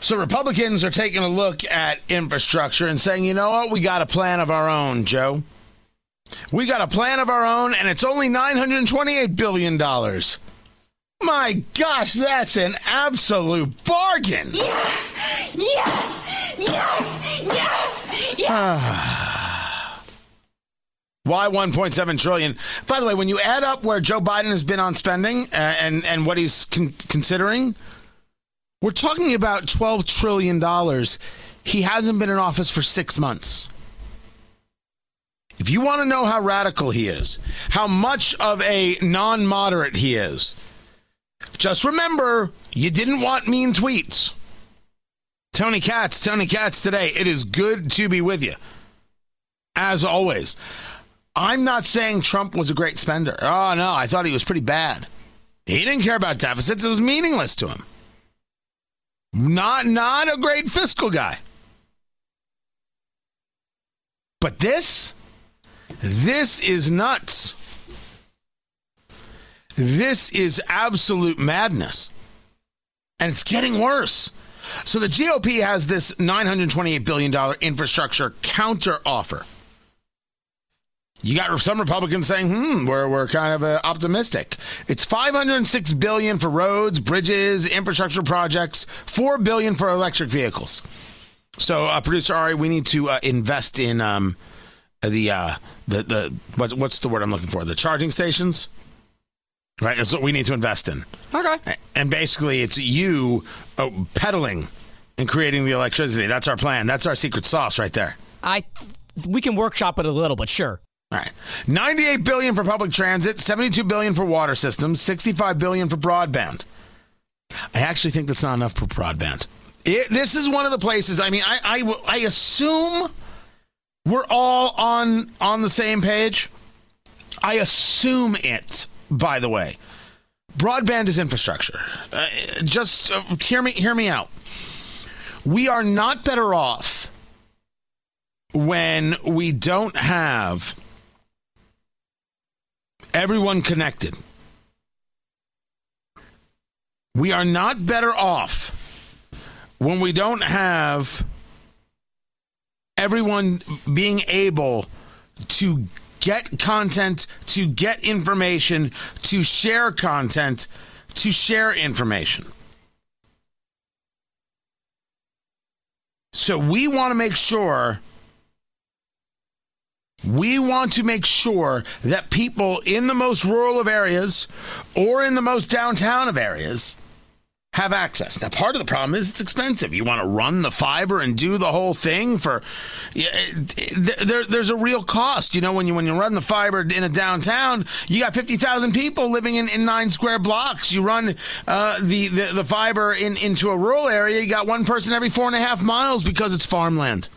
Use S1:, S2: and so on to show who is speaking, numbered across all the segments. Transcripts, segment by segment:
S1: So Republicans are taking a look at infrastructure and saying, you know what, we got a plan of our own, Joe. We got a plan of our own, and it's only $928 billion. My gosh, that's an absolute bargain.
S2: Yes! Yes! Yes! Yes! Yes!
S1: Why 1.7 trillion? By the way, when you add up where Joe Biden has been on spending uh, and and what he's con- considering, we're talking about 12 trillion dollars. He hasn't been in office for 6 months. If you want to know how radical he is, how much of a non-moderate he is, just remember you didn't want mean tweets. Tony Katz, Tony Katz today. It is good to be with you. As always. I'm not saying Trump was a great spender. Oh, no, I thought he was pretty bad. He didn't care about deficits, it was meaningless to him. Not, not a great fiscal guy. But this, this is nuts. This is absolute madness. And it's getting worse. So the GOP has this $928 billion infrastructure counter offer. You got some Republicans saying, "Hmm, we're we're kind of uh, optimistic." It's 506 billion for roads, bridges, infrastructure projects, 4 billion for electric vehicles. So, uh, producer Ari, we need to uh, invest in um, the uh, the the what, what's the word I'm looking for? The charging stations. Right, that's what we need to invest in.
S3: Okay.
S1: And basically, it's you uh, pedaling and creating the electricity. That's our plan. That's our secret sauce right there.
S3: I we can workshop it a little, but sure.
S1: All right. 98 billion for public transit, 72 billion for water systems, 65 billion for broadband. I actually think that's not enough for broadband. It, this is one of the places. I mean, I, I I assume we're all on on the same page. I assume it. By the way, broadband is infrastructure. Uh, just uh, hear me hear me out. We are not better off when we don't have everyone connected. We are not better off when we don't have everyone being able to get content, to get information, to share content, to share information. So we want to make sure we want to make sure that people in the most rural of areas or in the most downtown of areas have access. Now, part of the problem is it's expensive. You want to run the fiber and do the whole thing for there, there's a real cost. You know, when you when you run the fiber in a downtown, you got fifty thousand people living in, in nine square blocks. You run uh, the, the the fiber in into a rural area, you got one person every four and a half miles because it's farmland.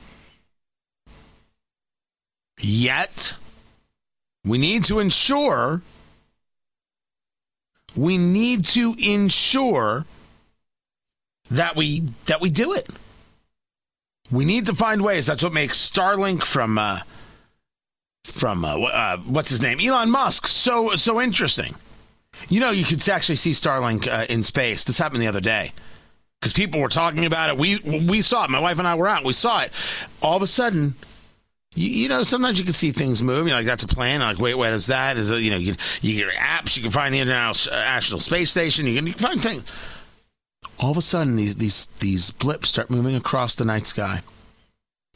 S1: Yet, we need to ensure, we need to ensure that we that we do it. We need to find ways. That's what makes Starlink from uh, from uh, uh, what's his name, Elon Musk, so so interesting. You know, you could actually see Starlink uh, in space. This happened the other day because people were talking about it. We we saw it. My wife and I were out. We saw it. All of a sudden, you, you, know, sometimes you can see things move. You're like, that's a plane. Like, wait, what is that? Is it, you know, you, you get apps. You can find the International Space Station. You can, you can find things. All of a sudden, these these these blips start moving across the night sky,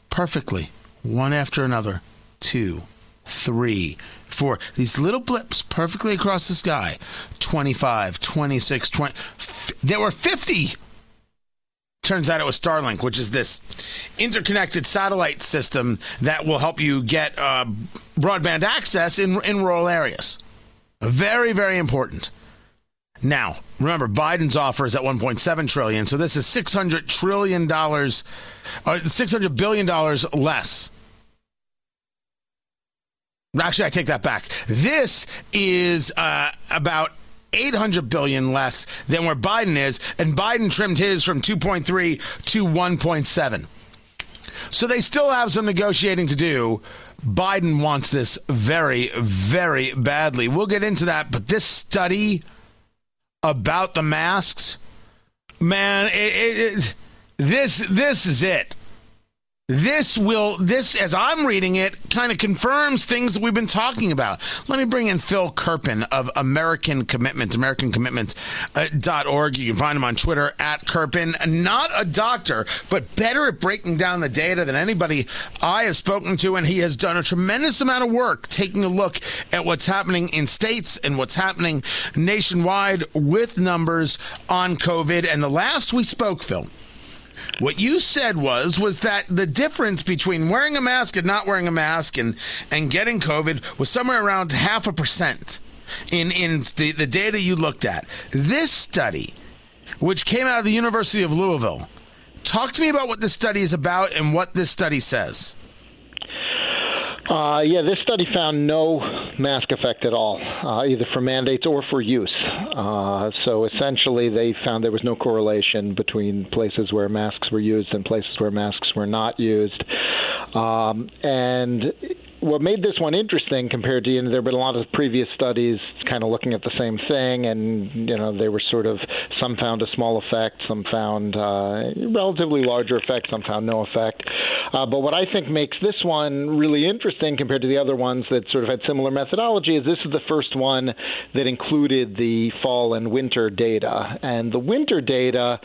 S1: perfectly, one after another. Two, three, four. These little blips perfectly across the sky. 25, 26, 20. There were 50 Turns out it was Starlink, which is this interconnected satellite system that will help you get uh, broadband access in, in rural areas. Very, very important. Now, remember, Biden's offer is at 1.7 trillion, so this is 600 trillion dollars, uh, 600 billion dollars less. Actually, I take that back. This is uh, about 800 billion less than where Biden is, and Biden trimmed his from 2.3 to 1.7. So they still have some negotiating to do. Biden wants this very, very badly. We'll get into that, but this study about the masks, man, it, it, this this is it. This will this as I'm reading it kind of confirms things that we've been talking about. Let me bring in Phil Kerpen of American Commitment, AmericanCommitment.org. Uh, you can find him on Twitter at Kerpen. Not a doctor, but better at breaking down the data than anybody I have spoken to, and he has done a tremendous amount of work taking a look at what's happening in states and what's happening nationwide with numbers on COVID. And the last we spoke, Phil what you said was was that the difference between wearing a mask and not wearing a mask and and getting COVID was somewhere around half a percent in in the, the data you looked at. This study, which came out of the University of Louisville, talk to me about what this study is about and what this study says.
S4: Uh, yeah, this study found no mask effect at all, uh, either for mandates or for use. Uh, so essentially, they found there was no correlation between places where masks were used and places where masks were not used. Um, and what made this one interesting compared to you know there have been a lot of previous studies kind of looking at the same thing and you know they were sort of some found a small effect some found uh, relatively larger effect some found no effect. Uh, but what I think makes this one really interesting compared to the other ones that sort of had similar methodology is this is the first one that included the fall and winter data. And the winter data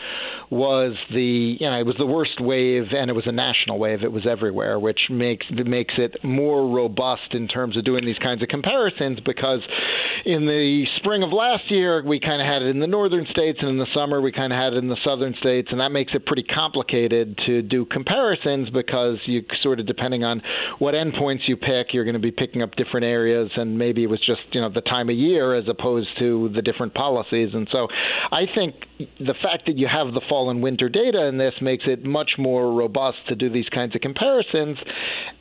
S4: was the you know it was the worst wave and it was a national wave. It was everywhere which makes makes it more more robust in terms of doing these kinds of comparisons because in the spring of last year we kind of had it in the northern states and in the summer we kind of had it in the southern states and that makes it pretty complicated to do comparisons because you sort of depending on what endpoints you pick you're going to be picking up different areas and maybe it was just you know the time of year as opposed to the different policies. And so I think the fact that you have the fall and winter data in this makes it much more robust to do these kinds of comparisons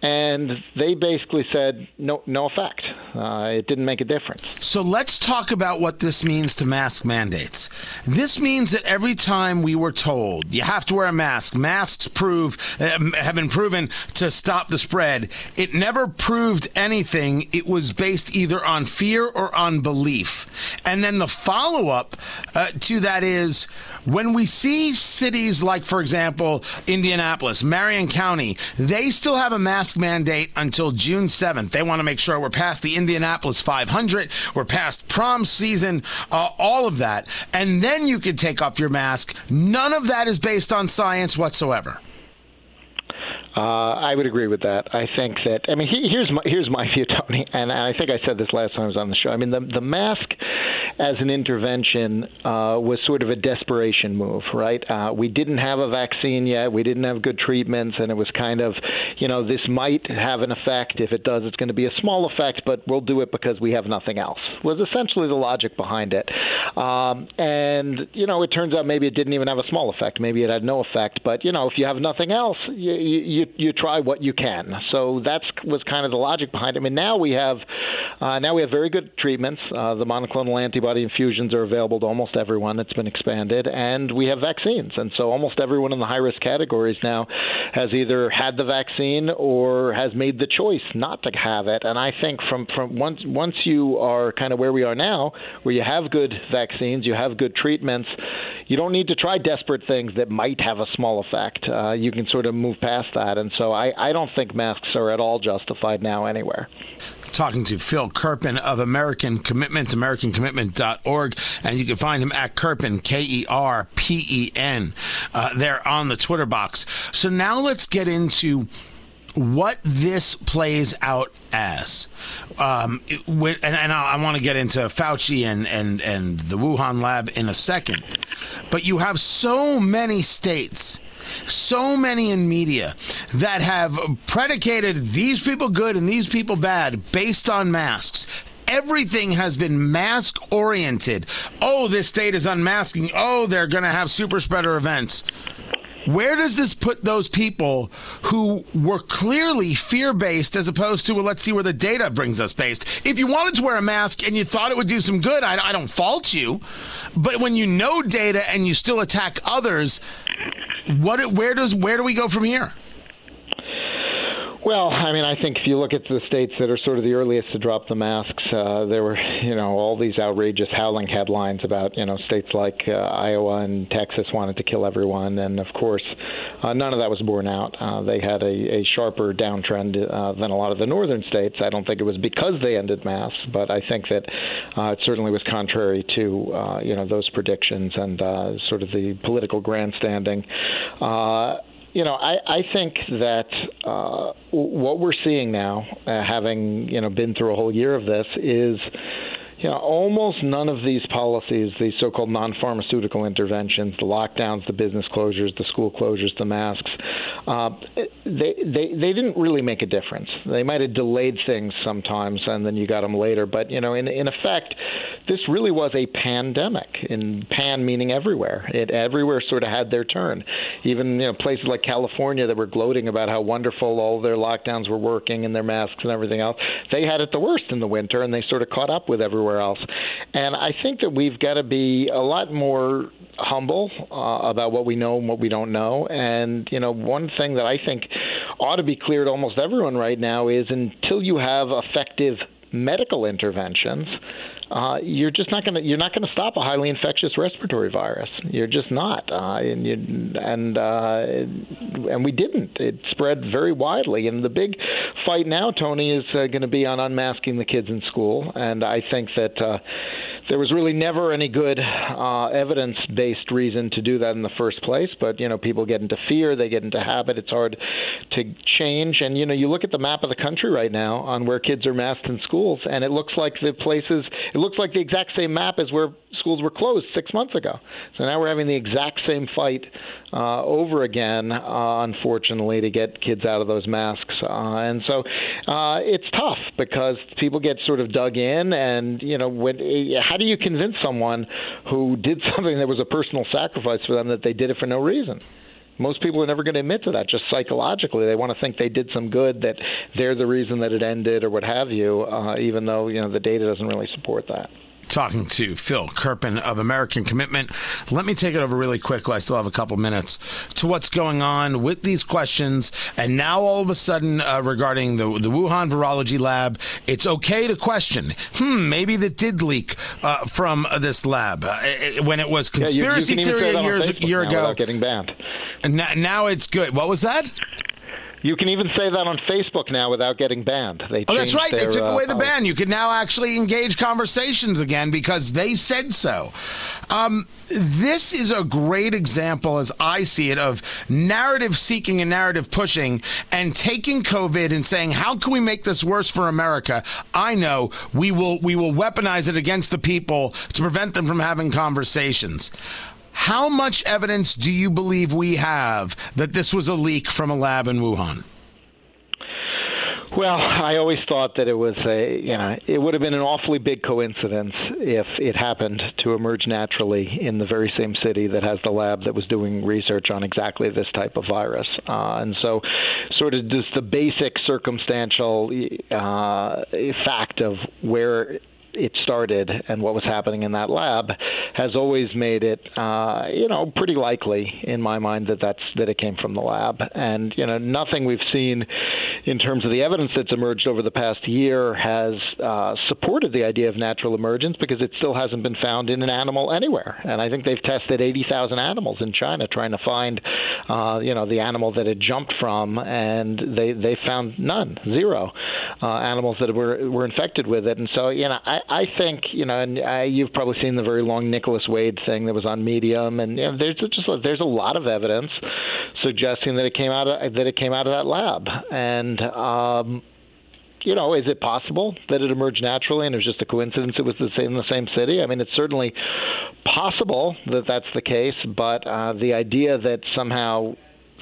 S4: and they basically said no, no effect. Uh, it didn't make a difference.
S1: So let's talk about what this means to mask mandates. This means that every time we were told you have to wear a mask, masks prove uh, have been proven to stop the spread. It never proved anything. It was based either on fear or on belief. And then the follow up uh, to that is when we see cities like, for example, Indianapolis, Marion County, they still have a mask mandate until June 7th. They want to make sure we're past the Indianapolis 500, we're past prom season, uh, all of that. And then you can take off your mask. None of that is based on science whatsoever.
S4: Uh, I would agree with that. I think that I mean he, here's my here's my view, Tony, and I think I said this last time I was on the show. I mean the the mask as an intervention uh, was sort of a desperation move, right? Uh, we didn't have a vaccine yet, we didn't have good treatments, and it was kind of, you know, this might have an effect. If it does, it's going to be a small effect, but we'll do it because we have nothing else. Was essentially the logic behind it, um, and you know, it turns out maybe it didn't even have a small effect. Maybe it had no effect, but you know, if you have nothing else, you you, you try what you can. So that's was kind of the logic behind it. I mean, now we have uh, now we have very good treatments. Uh, the monoclonal antibody infusions are available to almost everyone. It's been expanded, and we have vaccines. And so almost everyone in the high risk categories now has either had the vaccine or has made the choice not to have it. And I think from, from once once you are kind of where we are now, where you have good vaccines, you have good treatments, you don't need to try desperate things that might have a small effect. Uh, you can sort of move past that. And so I, I don't think masks are at all justified now anywhere
S1: talking to Phil Kerpen of American Commitment, AmericanCommitment.org, and you can find him at Kerpen, K E R P E N, uh, there on the Twitter box. So now let's get into what this plays out as. Um, and, and I, I want to get into Fauci and, and, and the Wuhan lab in a second. But you have so many states so many in media that have predicated these people good and these people bad based on masks everything has been mask oriented. Oh, this state is unmasking. Oh, they're going to have super spreader events. Where does this put those people who were clearly fear based as opposed to, well, let's see where the data brings us based? If you wanted to wear a mask and you thought it would do some good, I, I don't fault you. But when you know data and you still attack others, what? Where does? Where do we go from here?
S4: Well, I mean, I think if you look at the states that are sort of the earliest to drop the masks, uh, there were, you know, all these outrageous howling headlines about, you know, states like uh, Iowa and Texas wanted to kill everyone, and of course, uh, none of that was borne out. Uh, they had a, a sharper downtrend uh, than a lot of the northern states. I don't think it was because they ended masks, but I think that uh, it certainly was contrary to, uh, you know, those predictions and uh, sort of the political grandstanding. Uh, you know, I, I think that uh, what we're seeing now, uh, having you know been through a whole year of this, is you know, almost none of these policies, these so-called non-pharmaceutical interventions, the lockdowns, the business closures, the school closures, the masks, uh, they, they they didn't really make a difference. They might have delayed things sometimes, and then you got them later. But you know, in in effect, this really was a pandemic. In pan meaning everywhere. It everywhere sort of had their turn. Even you know places like California that were gloating about how wonderful all their lockdowns were working and their masks and everything else, they had it the worst in the winter, and they sort of caught up with everywhere else. And I think that we've got to be a lot more humble uh, about what we know and what we don't know. And you know, one thing that I think ought to be clear to almost everyone right now is until you have effective medical interventions, uh, you're just not going to you're not going to stop a highly infectious respiratory virus. You're just not, uh, and you, and uh, and we didn't. It spread very widely, and the big fight now, Tony, is uh, going to be on unmasking the kids in school, and I think that. There was really never any good uh, evidence-based reason to do that in the first place. But you know, people get into fear, they get into habit. It's hard to change. And you know, you look at the map of the country right now on where kids are masked in schools, and it looks like the places. It looks like the exact same map as where schools were closed six months ago. So now we're having the exact same fight uh, over again, uh, unfortunately, to get kids out of those masks. Uh, and so uh, it's tough because people get sort of dug in, and you know, when, how do you convince someone who did something that was a personal sacrifice for them that they did it for no reason? most people are never going to admit to that just psychologically they want to think they did some good that they're the reason that it ended or what have you uh, even though you know the data doesn't really support that
S1: talking to Phil Kerpen of American Commitment. Let me take it over really quick. I still have a couple minutes to what's going on with these questions. And now, all of a sudden, uh, regarding the, the Wuhan Virology Lab, it's okay to question. Hmm, maybe that did leak uh, from this lab uh, when it was conspiracy
S4: yeah,
S1: you, you
S4: theory
S1: a year, year ago.
S4: Getting banned.
S1: And now, now it's good. What was that?
S4: You can even say that on Facebook now without getting banned. They
S1: oh, that's right.
S4: Their,
S1: they took away the
S4: uh,
S1: ban. You can now actually engage conversations again because they said so. Um, this is a great example, as I see it, of narrative seeking and narrative pushing and taking COVID and saying, "How can we make this worse for America?" I know we will. We will weaponize it against the people to prevent them from having conversations. How much evidence do you believe we have that this was a leak from a lab in Wuhan?
S4: Well, I always thought that it was a, you know, it would have been an awfully big coincidence if it happened to emerge naturally in the very same city that has the lab that was doing research on exactly this type of virus. Uh, and so, sort of just the basic circumstantial uh, fact of where it started and what was happening in that lab has always made it, uh, you know, pretty likely in my mind that that's that it came from the lab. And you know, nothing we've seen in terms of the evidence that's emerged over the past year has uh, supported the idea of natural emergence because it still hasn't been found in an animal anywhere. And I think they've tested 80,000 animals in China trying to find, uh, you know, the animal that it jumped from, and they they found none, zero uh, animals that were were infected with it. And so, you know, I I think you know, and I, you've probably seen the very long Nicholas Wade thing that was on Medium, and you know, there's just there's a lot of evidence suggesting that it came out of that it came out of that lab, and um, you know, is it possible that it emerged naturally and it was just a coincidence it was the same, in the same city? I mean, it's certainly possible that that's the case, but uh, the idea that somehow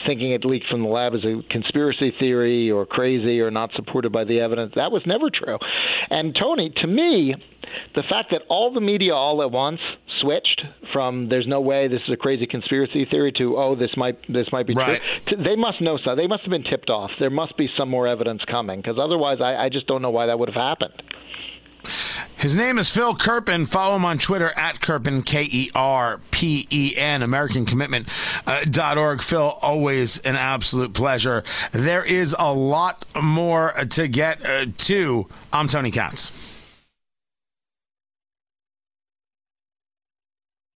S4: thinking it leaked from the lab is a conspiracy theory or crazy or not supported by the evidence. That was never true. And Tony, to me, the fact that all the media all at once switched from "there's no way this is a crazy conspiracy theory" to "oh this might this might be
S1: right.
S4: true," they must know so. They must have been tipped off. There must be some more evidence coming because otherwise, I, I just don't know why that would have happened.
S1: His name is Phil Kerpen. Follow him on Twitter at Kerpen, K E R P E N, AmericanCommitment.org. Phil, always an absolute pleasure. There is a lot more to get uh, to. I'm Tony Katz.